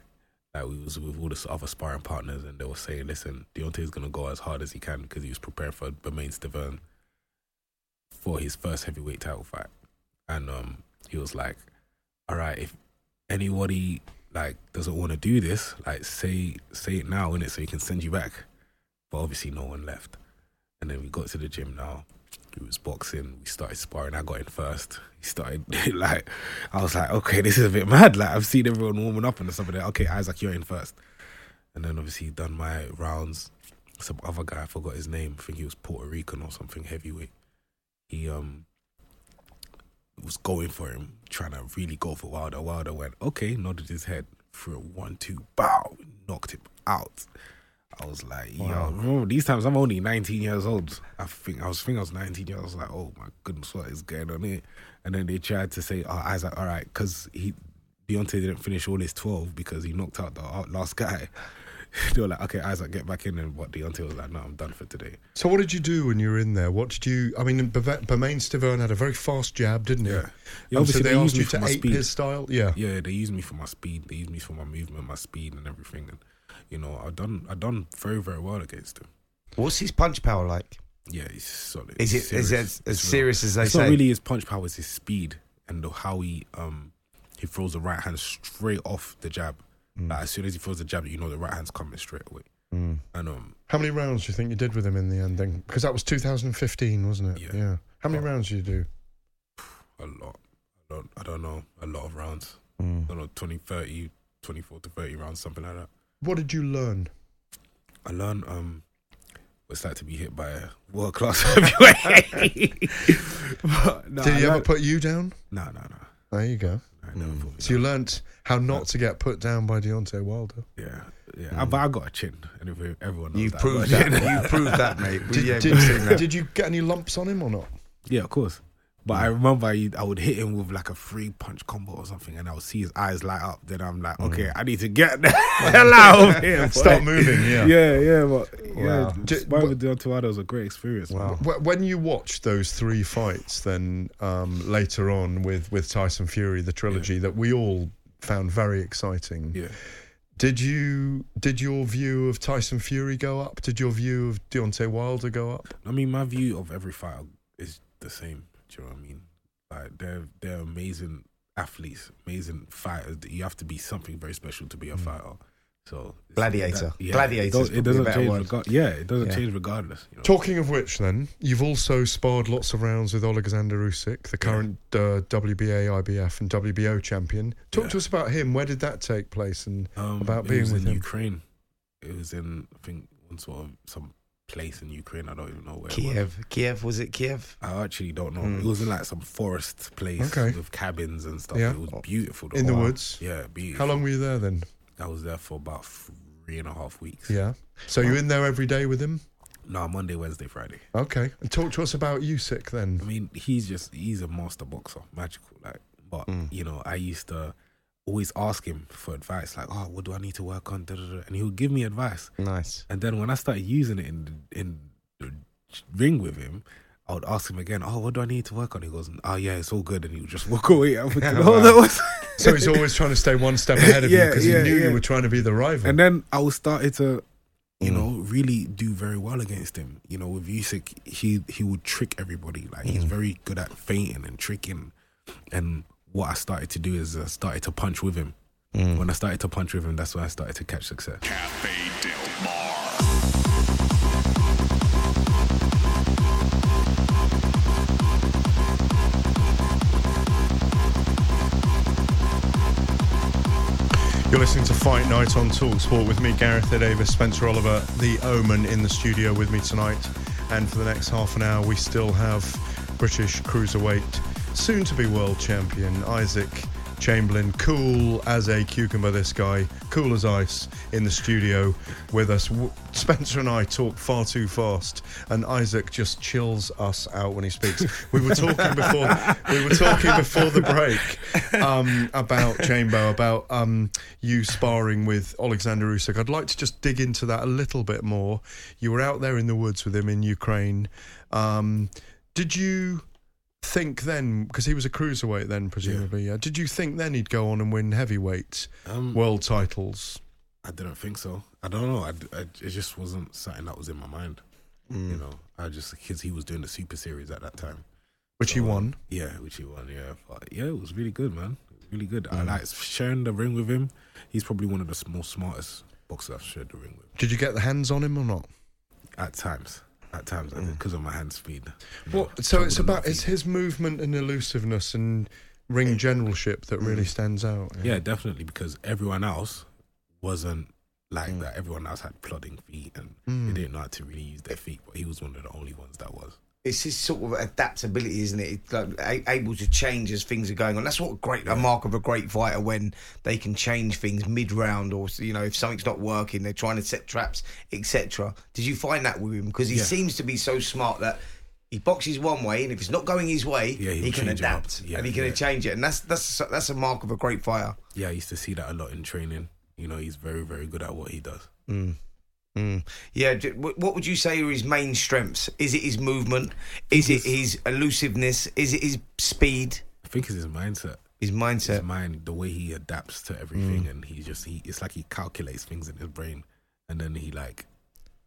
Like we was with all the other sparring partners, and they were saying, "Listen, Deontay's gonna go as hard as he can because he was preparing for Bermane Stiverne for his first heavyweight title fight." And um, he was like, "All right, if anybody like doesn't want to do this, like say say it now, innit, so he can send you back." But obviously, no one left. And then we got to the gym now. We was boxing. We started sparring. I got in first. He started like, I was like, okay, this is a bit mad. Like I've seen everyone warming up and stuff like that. Okay, Isaac, you're in first. And then obviously done my rounds. Some other guy, I forgot his name. I think he was Puerto Rican or something heavyweight. He um was going for him, trying to really go for Wilder. Wilder went, okay, nodded his head, threw a one two, bow, knocked him out. I was like, yo, remember these times I'm only 19 years old. I think I was think I was 19 years. I was like, oh my goodness, what is going on here? And then they tried to say, oh, Isaac, all right, because he Deontay didn't finish all his 12 because he knocked out the last guy. they were like, okay, Isaac, get back in. And what Deontay was like, no, I'm done for today. So, what did you do when you were in there? What did you? I mean, Bermane Stiverne had a very fast jab, didn't he? Yeah. Yeah, Um, so obviously they, they asked used you to ape speed. his style. Yeah. Yeah, they used me for my speed. They used me for my movement, my speed, and everything. And you know, I done I done very very well against him. What's his punch power like? Yeah, he's solid. Is it He's is it serious. as, as It's serious as they it's say? not really his punch power; it's his speed and how he um he throws the right hand straight off the jab. Mm. Like as soon as he throws the jab, you know the right hand's coming straight away. Mm. And um, How many rounds do you think you did with him in the end? Then, because that was 2015, wasn't it? Yeah. How many Oh. rounds did you do? a lot. I don't I don't know a lot of rounds. Mm. I don't know 20, 30, 24 to thirty rounds, something like that. What did you learn? I learned um what it's like to be hit by a world class heavyweight. No, did he ever put you down? No, no, no. There you go. I never put So you down. learnt how not to get put down by Deontay Wilder. Yeah, yeah. But I got a chin, and everyone knows You that, proved got a that. chin. You proved that, mate. Did, yeah, did, we've that. did you get any lumps on him or not? Yeah, of course. But I remember I, I would hit him with like a three punch combo or something, and I would see his eyes light up. Then I'm like, okay, I need to get the hell out of here. Start boy. moving, yeah. yeah, yeah. But yeah, Wow. J- sparring wh- with Deontay Wilder was a great experience. man. When you watched those three fights, then um, later on with, with Tyson Fury, the trilogy that we all found very exciting. Yeah. Did you did your view of Tyson Fury go up? Did your view of Deontay Wilder go up? I mean, my view of every fight is the same. Do you know what I mean? Like they're they're amazing athletes, amazing fighters. You have to be something very special to be Mm. a fighter. So it's- Gladiator. yeah, Gladiator It, it doesn't better change. word. Regard- yeah, it doesn't Yeah. change regardless. You know? Talking of which, then you've also sparred lots of rounds with Alexander Usyk, the current uh, WBA, IBF, and WBO champion. Talk Yeah. to us about him. Where did that take place, and Um, about it being was with in him? Ukraine. It was in I think one sort of some place in Ukraine. I don't even know where. It was. Kiev. Kiev. Was it Kiev? I actually don't know. Mm. It was in like some forest place Okay. with cabins and stuff. Yeah. It was beautiful. though. in the woods? Yeah, beautiful. How long were you there then? I was there for about three and a half weeks. Yeah. So you're in there every day with him? No, Monday, Wednesday, Friday. Okay. And talk to us about Usyk then. I mean, he's just he's a master boxer, magical. Like, but you know, I used to always ask him for advice, like, oh, what do I need to work on? And he would give me advice. Nice. And then when I started using it in the, in the ring with him, I would ask him again, "Oh, what do I need to work on?" He goes, "Oh, yeah, it's all good," and he would just walk away. I'm thinking, "Oh, that was." So he's always trying to stay one step ahead of you because yeah, he knew yeah. you were trying to be the rival. And then I was started to, you Mm. know, really do very well against him. You know, with Usyk, he he would trick everybody. Like he's Mm. very good at feinting and tricking. And what I started to do is I started to punch with him. Mm. When I started to punch with him, that's when I started to catch success. Cafe Del Mar. You're listening to Fight Night on Talksport with me, Gareth A. Davies, Spencer Oliver, the Omen in the studio with me tonight. And for the next half an hour, we still have British cruiserweight, soon to be world champion Isaac Chamberlain. Cool as a cucumber, this guy, cool as ice, in the studio with us. Spencer and I talk far too fast, and Isaac just chills us out when he speaks. We were talking before. we were talking before the break um, about Chamber, about um, you sparring with Alexander Usyk. I'd like to just dig into that a little bit more. You were out there in the woods with him in Ukraine. Um, did you think then, because he was a cruiserweight then, presumably, yeah. Did you think then he'd go on and win heavyweight Um, world titles? I didn't think so. I don't know. I, I- it just wasn't something that was in my mind. Mm. You know, I just because he was doing the Super Series at that time. Which he won. Yeah, which he won. Yeah, but yeah, it was really good, man. Really good. Mm. I like sharing the ring with him. He's probably one of the most smartest boxers I've shared the ring with. Did you get the hands on him or not? At times, at times, because of my hand speed. you know, Mm. So it's struggled a lot about it's his movement and elusiveness and ring generalship that really stands out. Yeah, definitely, because everyone else wasn't like Mm. that. Everyone else had plodding feet and they didn't know how to really use their feet, but he was one of the only ones that was. It's his sort of adaptability, isn't it? It's like a- able to change as things are going on. That's what great a mark of a great fighter when they can change things mid round, or you know if something's not working, they're trying to set traps, etc. Did you find that with him? Because he Yeah. seems to be so smart that he boxes one way, and if it's not going his way, Yeah, he'll can change it up. adapt Yeah, and he can change it, and that's that's that's a mark of a great fighter. Yeah, I used to see that a lot in training. You know, he's very, very good at what he does. Mm. Mm. Yeah, what would you say are his main strengths? Is it his movement? Is it his elusiveness? Is it his speed? I think it's his mindset. His mindset, His mind, the way he adapts to everything, mm. and he just he it's like he calculates things in his brain, and then he like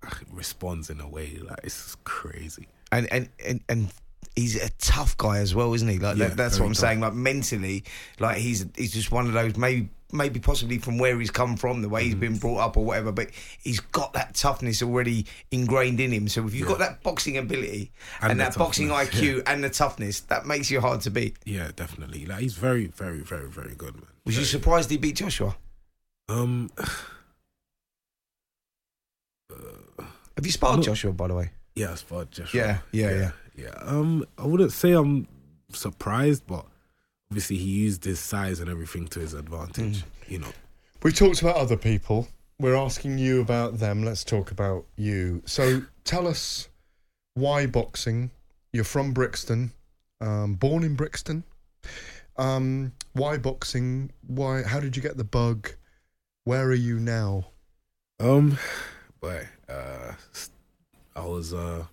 ah, responds in a way like it's crazy. and and and, and he's a tough guy as well, isn't he? Like Yeah, that, that's what I'm tough. saying. Like mentally, like he's he's just one of those maybe maybe possibly from where he's come from, the way Mm. he's been brought up or whatever. But he's got that toughness already ingrained in him. So if you've got that boxing ability and, And that boxing IQ and the toughness, that makes you hard to beat. Yeah, definitely. Like he's very, very, very, very good, man. Was you Very surprised he beat Joshua? Um, Have you sparred No. Joshua, by the way? yeah, far as Joshua. Yeah, yeah, yeah. yeah. Um, I wouldn't say I'm surprised, but obviously he used his size and everything to his advantage. Mm. You know, We talked about other people. We're asking you about them. Let's talk about you. So tell us why boxing. You're from Brixton, um, born in Brixton. Um, why boxing? Why? How did you get the bug? Where are you now? Um, but uh, I was uh,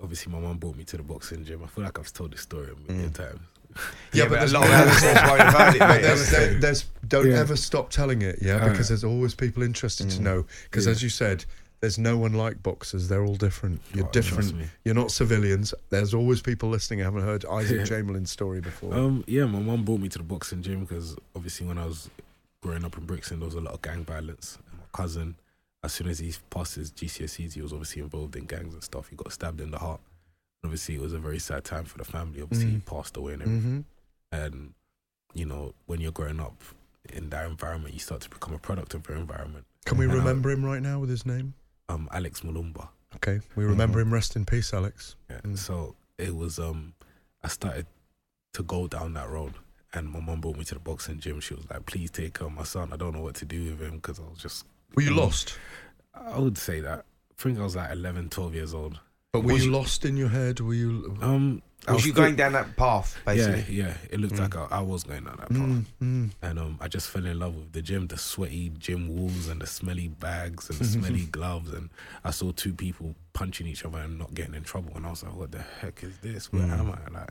obviously my mom brought me to the boxing gym. I feel like I've told this story a million times. Yeah, but but a there's lot of no- others won't about it, mate. There's, That's the there- thing. there's don't Yeah. ever stop telling it, yeah, because there's always people interested to know. Because Yeah. as you said, there's no one like boxers. They're all different. You're Oh, different. You're not civilians. There's always people listening who haven't heard Isaac Chamberlain's story before. Um, yeah, my mum brought me to the boxing gym because obviously when I was growing up in Brixton, there was a lot of gang violence. And my cousin, as soon as he passed his GCSEs, he was obviously involved in gangs and stuff. He got stabbed in the heart. Obviously, it was a very sad time for the family. Obviously, he passed away and everything. hmm And you know, when you're growing up in that environment, you start to become a product of your environment. Can we And I- remember him right now with his name? Um, Alex Mulumba. Okay, we remember him. Rest in peace, Alex. Yeah. Mm. So it was um I started to go down that road and my mum brought me to the boxing gym. She was like, please take care of my son. I don't know what to do with him because I was just Were you Mm. lost? I would say that. I think I was like 11, 12 years old. But were Was you lost in your head? Were you? Um I Was you still- going down that path, basically? Yeah, yeah. It looked like I, I was going down that path, Mm, mm. and um, I just fell in love with the gym, the sweaty gym walls, and the smelly bags and the smelly gloves, and I saw two people punching each other and not getting in trouble, and I was like, "What the heck is this? Where am I?" Like,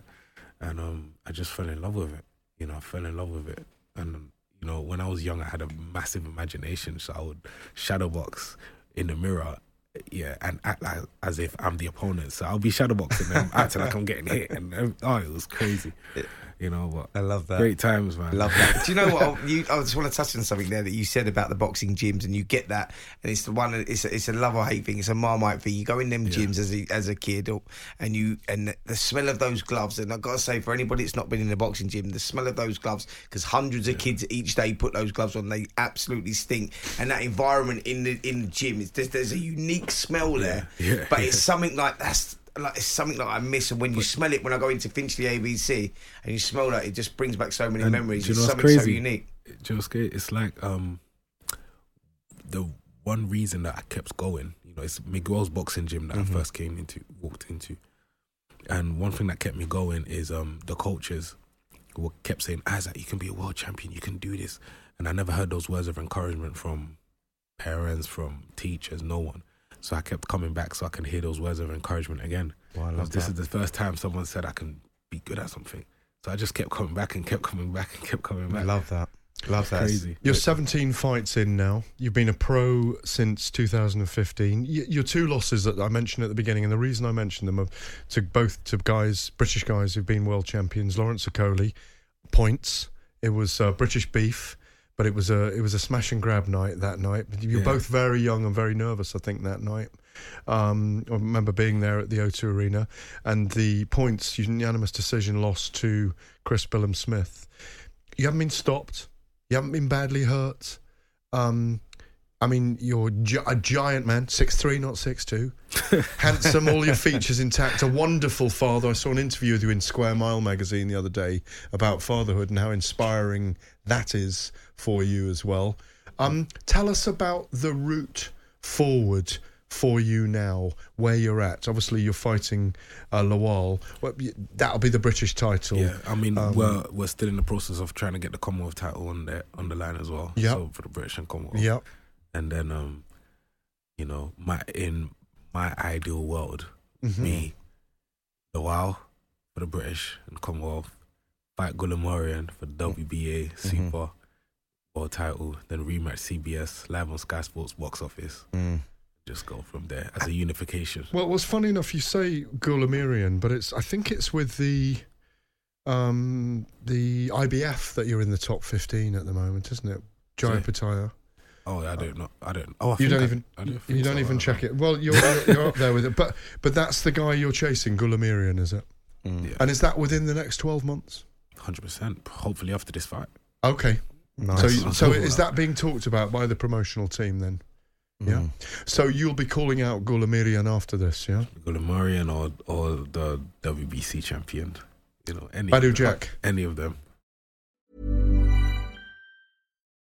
and um, I just fell in love with it. You know, I fell in love with it, and um, you know, when I was young, I had a massive imagination, so I would shadow box in the mirror. Yeah, and act like, as if I'm the opponent. So I'll be shadowboxing them, acting like I'm getting hit, and um, oh, it was crazy. You know, but I love that. great times, man. Love that. Do you know what? You, I just want to touch on something there that you said about the boxing gyms, and you get that, and it's the one. It's a, it's a love or hate thing. It's a marmite thing. You go in them gyms as a, as a kid, or, and you and the smell of those gloves. And I've got to say, for anybody that's not been in a boxing gym, the smell of those gloves, because hundreds of kids each day put those gloves on, they absolutely stink. And that environment in the in the gym, there's, there's a unique smell there. Yeah. But it's something like that's like it's something that I miss, and when you smell it, when I go into Finchley ABC and you smell that, it just brings back so many And memories. you It's know what's something so unique. Do you know what's great? It's like um, the one reason that I kept going. You know, it's Miguel's boxing gym that Mm-hmm. I first came into, walked into, and one thing that kept me going is um the coaches who kept saying, "Isaac, you can be a world champion. You can do this." And I never heard those words of encouragement from parents, from teachers, no one. So I kept coming back so I can hear those words of encouragement again. Wow, I love this is the first time someone said I can be good at something. So I just kept coming back and kept coming back and kept coming back. Love that. Love that. Crazy. You're 17 fights in now. You've been a pro since 2015. Your two losses that I mentioned at the beginning, and the reason I mentioned them are to both to guys, British guys who've been world champions. Lawrence Okolie, points. It was uh, British beef, but it was a it was a smash and grab night that night. You're Yeah. both very young and very nervous, I think, that night. Um, I remember being there at the O2 Arena, and the points unanimous decision loss to Chris Billam-Smith. You haven't been stopped. You haven't been badly hurt. Um, I mean, you're gi- a giant man, six three, not six two. Handsome, all your features intact. A wonderful father. I saw an interview with you in Square Mile magazine the other day about fatherhood and how inspiring that is for you as well. Um, tell us about the route forward for you now, where you're at. Obviously, you're fighting uh, Lawal. Well, that'll be the British title. Yeah, I mean Um, we're we're still in the process of trying to get the Commonwealth title on the on the line as well. Yep. So for the British and Commonwealth. Yep. And then um, you know, my in my ideal world, Mhm. me, WoW for the British and Commonwealth, fight Goulamirian for the WBA mm-hmm. Super mm-hmm. World title, then rematch CBS live on Sky Sports box office. Mm. Just go from there as a unification. Well, it was funny enough you say Goulamirian, but it's I think it's with the um, the IBF that you're in the top 15 at the moment, isn't it? Jaya Sorry? Pataya. Oh, I don't know. I don't. Oh, I You don't I- even I don't you don't so. even check it. Well, you're you're, you're up there with it, but but that's the guy you're chasing, Goulamirian, is it? Mm. Yeah. And is that within the next 12 months? Hundred percent. Hopefully after this fight. Okay. Nice. So I'm so is that. that being talked about by the promotional team then? Yeah. Mm. So you'll be calling out Goulamirian after this, yeah? Goulamirian or or the WBC champion. You know, any Badu of. Jack. Any of them.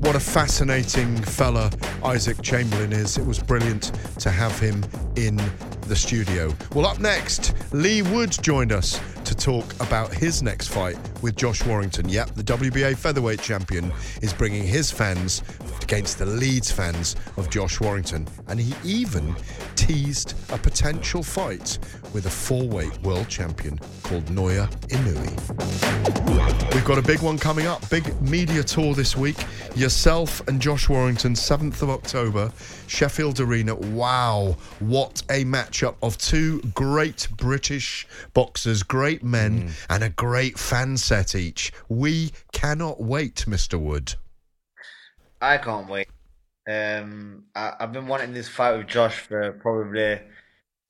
What a fascinating fella Isaac Chamberlain is. It was brilliant to have him in the studio. Well, up next, Leigh Wood joined us to talk about his next fight with Josh Warrington. Yep, the WBA featherweight champion is bringing his fans against the Leeds fans of Josh Warrington. And he even teased a potential fight with a four-weight world champion called Naoya Inoue. We've got a big one coming up, big media tour this week. Yourself and Josh Warrington, 7th of October, Sheffield Arena. Wow, what a matchup of two great British boxers, great men, mm. and a great fan set each. We cannot wait, Mr. Wood. I can't wait. Um, I, have been wanting this fight with Josh for probably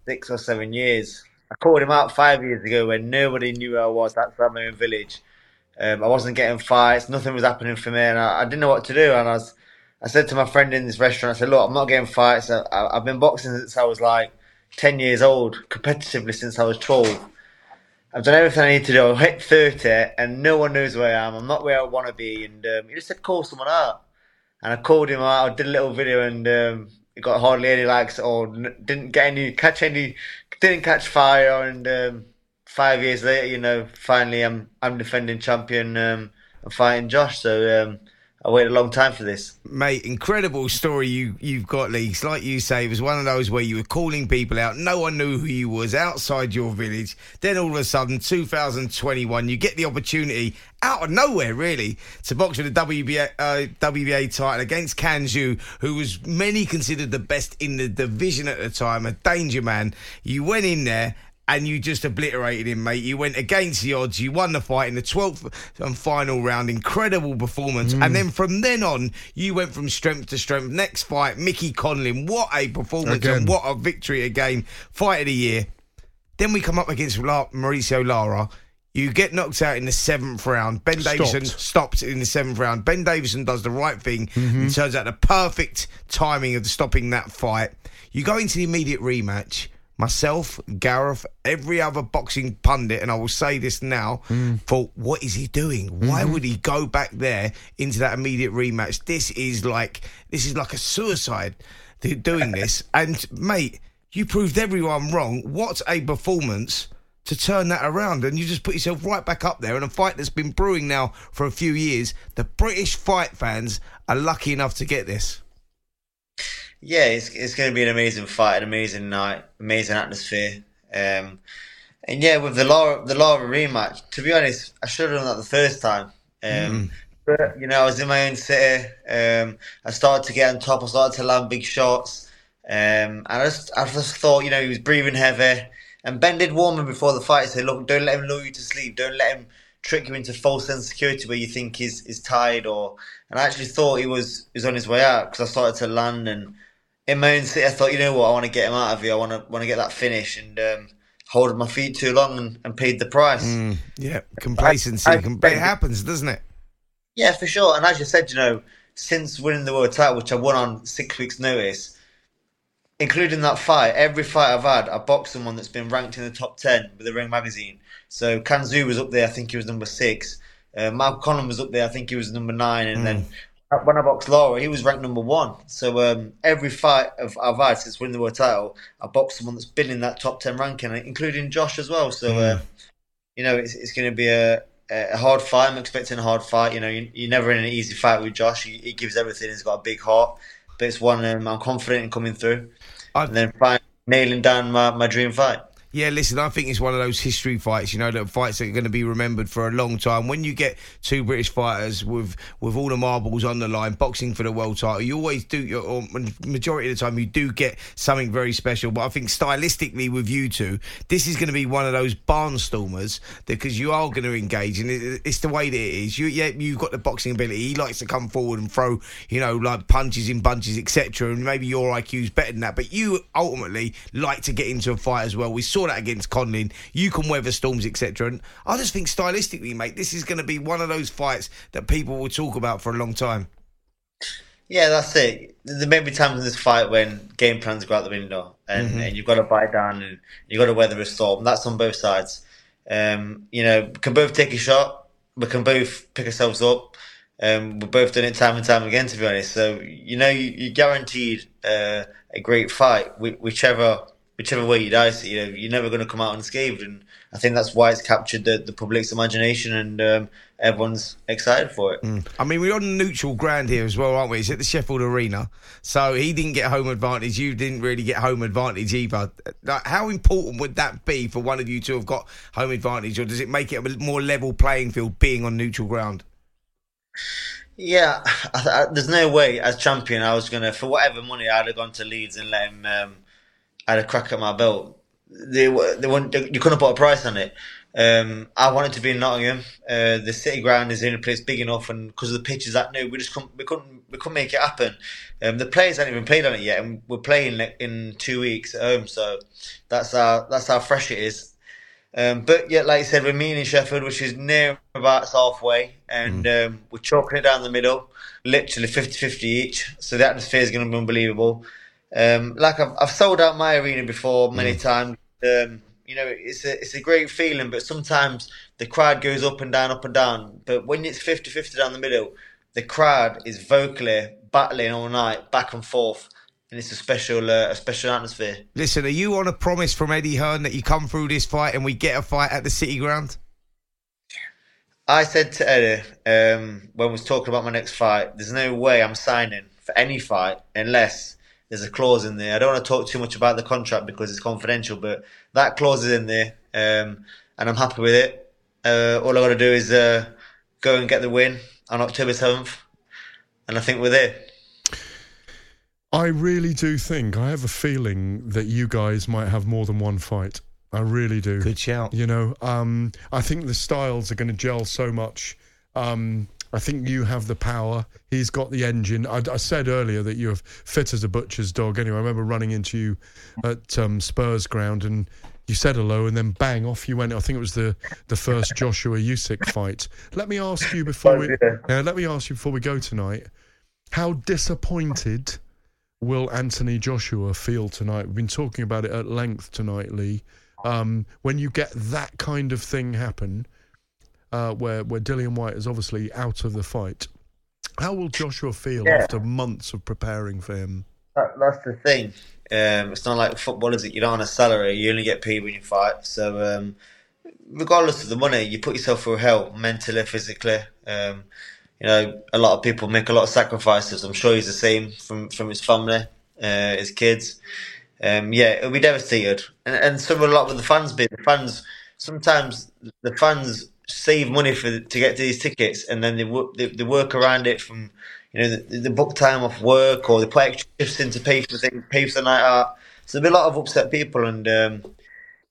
six or seven years. I called him out five years ago when nobody knew who I was. That's my own village. Um, I wasn't getting fights. Nothing was happening for me, and I, I, didn't know what to do. And I was, I said to my friend in this restaurant, I said, "Look, I'm not getting fights. I, have been boxing since I was like ten years old, competitively since I was twelve. I've done everything I need to do. I hit thirty, and no one knows where I am. I'm not where I want to be." And um, he just said, "Call someone out." and I called him out. I did a little video, and um, it got hardly any likes, or didn't get any catch any, didn't catch fire. And um, five years later, you know, finally I'm I'm defending champion. Um, I'm fighting Josh, so um, I waited a long time for this. Mate, incredible story you, you've got, Leaks. Like you say, it was one of those where you were calling people out. No one knew who you was outside your village. Then all of a sudden, 2021, you get the opportunity out of nowhere, really, to box for the WBA, uh, WBA title against Can Xu, who was many considered the best in the division at the time, a danger man. You went in there and you just obliterated him, mate. You went against the odds. You won the fight in the 12th and final round. Incredible performance. Mm. And then from then on, you went from strength to strength. Next fight, Mickey Conlan. What a performance again. and what a victory again. Fight of the year. Then we come up against Mauricio Lara. You get knocked out in the seventh round. Ben stopped. Davison stopped in the seventh round. Ben Davison does the right thing. Mm-hmm. It turns out the perfect timing of stopping that fight. You go into the immediate rematch myself, Gareth, every other boxing pundit, and I will say this now, mm. thought, what is he doing? Why mm-hmm. would he go back there into that immediate rematch? This is like this is like a suicide doing this. And mate, you proved everyone wrong. What a performance to turn that around and you just put yourself right back up there in a fight that's been brewing now for a few years. The British fight fans are lucky enough to get this yeah, it's it's going to be an amazing fight, an amazing night, amazing atmosphere. Um, and yeah, with the Lara the Lara rematch, to be honest, I should have done that the first time. Um, mm. But you know, I was in my own city. Um, I started to get on top. I started to land big shots. Um, and I just I just thought, you know, he was breathing heavy. And Ben did warn me before the fight. Said, "Look, don't let him lure you to sleep. Don't let him trick you into false sense of security where you think he's is tired." Or and I actually thought he was he was on his way out because I started to land and in my own city, I thought, you know what, I want to get him out of here. I want to want to get that finish, and um, holding my feet too long and, and paid the price. Mm, yeah, complacency. I, I, it happens, doesn't it? Yeah, for sure. And as you said, you know, since winning the world title, which I won on six weeks' notice, including that fight, every fight I've had, I boxed someone that's been ranked in the top ten with the Ring magazine. So Can Xu was up there. I think he was number six. Uh, Mark Conlan was up there. I think he was number nine, and mm. then when I boxed Lara, he was ranked number one. So um, every fight of, I've had since winning the world title, I boxed someone that's been in that top ten ranking, including Josh as well. So mm. uh, you know, it's, it's going to be a, a hard fight. I'm expecting a hard fight. You know, you, are never in an easy fight with Josh. He, he, gives everything. He's got a big heart, but it's one um, I'm confident in coming through. I've... And then finally nailing down my, my dream fight. Yeah, listen, I think it's one of those history fights, you know, that fights that are going to be remembered for a long time. When you get two British fighters with with all the marbles on the line, boxing for the world title, you always do, or majority of the time, you do get something very special. But I think stylistically with you two, this is going to be one of those barnstormers because you are going to engage, and it's the way that it is. You, yeah, you've got the boxing ability. He likes to come forward and throw, you know, like punches in bunches, etc. And maybe your IQ's better than that, but you ultimately like to get into a fight as well. We saw that against Conlan. You can weather storms, etc. And I just think stylistically, mate, this is going to be one of those fights that people will talk about for a long time. Yeah, that's it. There may be times in this fight when game plans go out the window, and, mm-hmm. and you've got to bite down and you've got to weather a storm. That's on both sides. Um, you know, we can both take a shot. We can both pick ourselves up. Um, we've both done it time and time again, to be honest. So you know, you, are guaranteed uh, a great fight, whichever whichever way you dice it, you know, you're never going to come out unscathed. And I think that's why it's captured the, the public's imagination and um, everyone's excited for it. Mm. I mean, we're on neutral ground here as well, aren't we? It's at the Sheffield Arena. So he didn't get home advantage. You didn't really get home advantage either. Like, how important would that be for one of you to have got home advantage? Or does it make it a more level playing field being on neutral ground? Yeah, I, I, there's no way as champion I was gonna for whatever money I'd have gone to Leeds and let him um, had a crack at my belt. They they want you couldn't put a price on it. Um, I wanted to be in Nottingham. Uh, the city ground is in a place big enough, and because of the pitches that new, we just couldn't we couldn't we couldn't make it happen. Um, the players haven't even played on it yet, and we're playing in two weeks at home. So that's how that's how fresh it is. Um, but yeah, like I said, we're meeting in Sheffield, which is near about halfway, and mm. um, we're chalking it down the middle, literally 50-50 each. So the atmosphere is going to be unbelievable. Um, like I've, I've sold out my arena before many mm. times. Um, you know, it's a it's a great feeling, but sometimes the crowd goes up and down, up and down. But when it's 50-50 down the middle, the crowd is vocally battling all night, back and forth, and it's a special uh, a special atmosphere. Listen, are you on a promise from Eddie Hearn that you come through this fight and we get a fight at the City Ground? I said to Eddie um, when we was talking about my next fight, there's no way I'm signing for any fight unless there's a clause in there. I don't want to talk too much about the contract because it's confidential, but that clause is in there, um, and I'm happy with it. Uh, all I got to do is uh, go and get the win on October 7th, and I think we're there. I really do think I have a feeling that you guys might have more than one fight. I really do. Good shout. You know, um, I think the styles are going to gel so much. Um, I think you have the power. He's got the engine. I, I, said earlier that you're fit as a butcher's dog. Anyway, I remember running into you at um, Spurs ground and you said hello and then bang off you went. I think it was the the first Joshua Usyk fight. Let me ask you before we uh, let me ask you before we go tonight. How disappointed will Anthony Joshua feel tonight? We've been talking about it at length tonight, Leigh. Um, when you get that kind of thing happen uh, where where Dillian Whyte is obviously out of the fight. How will Joshua feel yeah. after months of preparing for him? That, that's the thing. Um, it's not like football, is it? You don't on a salary. You only get paid when you fight. So, um, regardless of the money, you put yourself through hell mentally, physically. Um, you know, a lot of people make a lot of sacrifices. I'm sure he's the same from from his family, uh, his kids. Um, yeah, it'll be devastated, and and so will a lot with the fans. Be the fans sometimes the fans save money for to get to these tickets, and then they work they, they work around it from you know the, the, book time off work or they put extra shifts in to pay for the pay for the night out. So there'll be a lot of upset people, and um,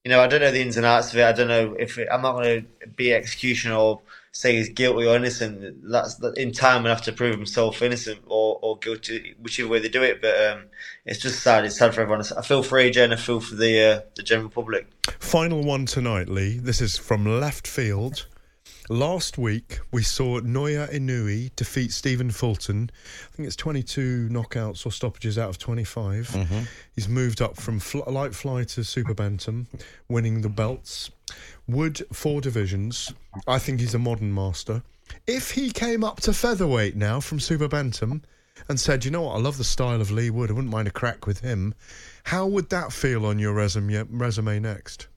you know I don't know the ins and outs of it. I don't know if it, I'm not going to be execution or say he's guilty or innocent. That's in time have to prove himself innocent or, or guilty, whichever way they do it. But um, it's just sad. It's sad for everyone. I feel for AJ I feel for the uh, the general public. Final one tonight, Leigh. This is from left field. Last week, we saw Naoya Inoue defeat Stephen Fulton. I think it's 22 knockouts or stoppages out of 25. Mm-hmm. He's moved up from fl- light fly to super bantam, winning the belts. Wood, four divisions. I think he's a modern master. If he came up to featherweight now from super bantam and said, you know what, I love the style of Leigh Wood, I wouldn't mind a crack with him, how would that feel on your resume, resume next?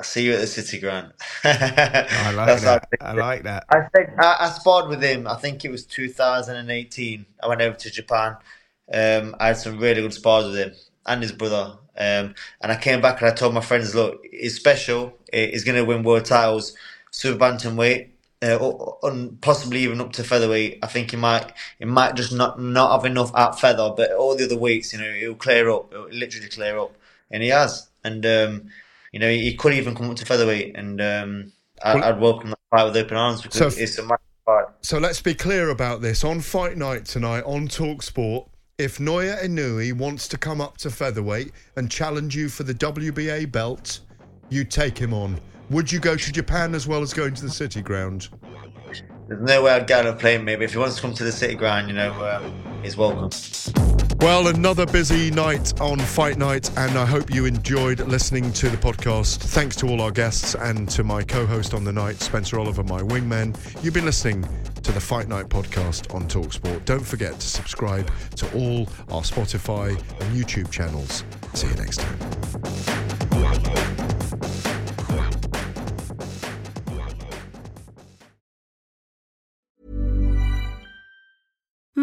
I see you at the City Ground. I like that. I, I, like that. I think I, I, sparred with him. I think it was 2018. I went over to Japan. Um, I had some really good spars with him and his brother. Um, and I came back and I told my friends, look, he's special. He's going to win world titles, super bantamweight, uh, and possibly even up to featherweight. I think he might, he might just not not have enough at feather, but all the other weights, you know, it'll clear up. It'll literally clear up, and he has. And um, you know, he could even come up to featherweight, and um, I, would welcome that fight with open arms because so, it's a massive fight. So let's be clear about this on fight night tonight on Talk Sport if Naoya Inoue wants to come up to featherweight and challenge you for the WBA belt, you take him on. Would you go to Japan as well as going to the City Ground? There's no way I'd get on a plane, maybe. If he wants to come to the City Ground, you know, um, he's welcome. Well, another busy night on Fight Night, and I hope you enjoyed listening to the podcast. Thanks to all our guests and to my co host on the night, Spencer Oliver, my wingman. You've been listening to the Fight Night podcast on Talksport. Don't forget to subscribe to all our Spotify and YouTube channels. See you next time.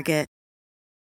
Target.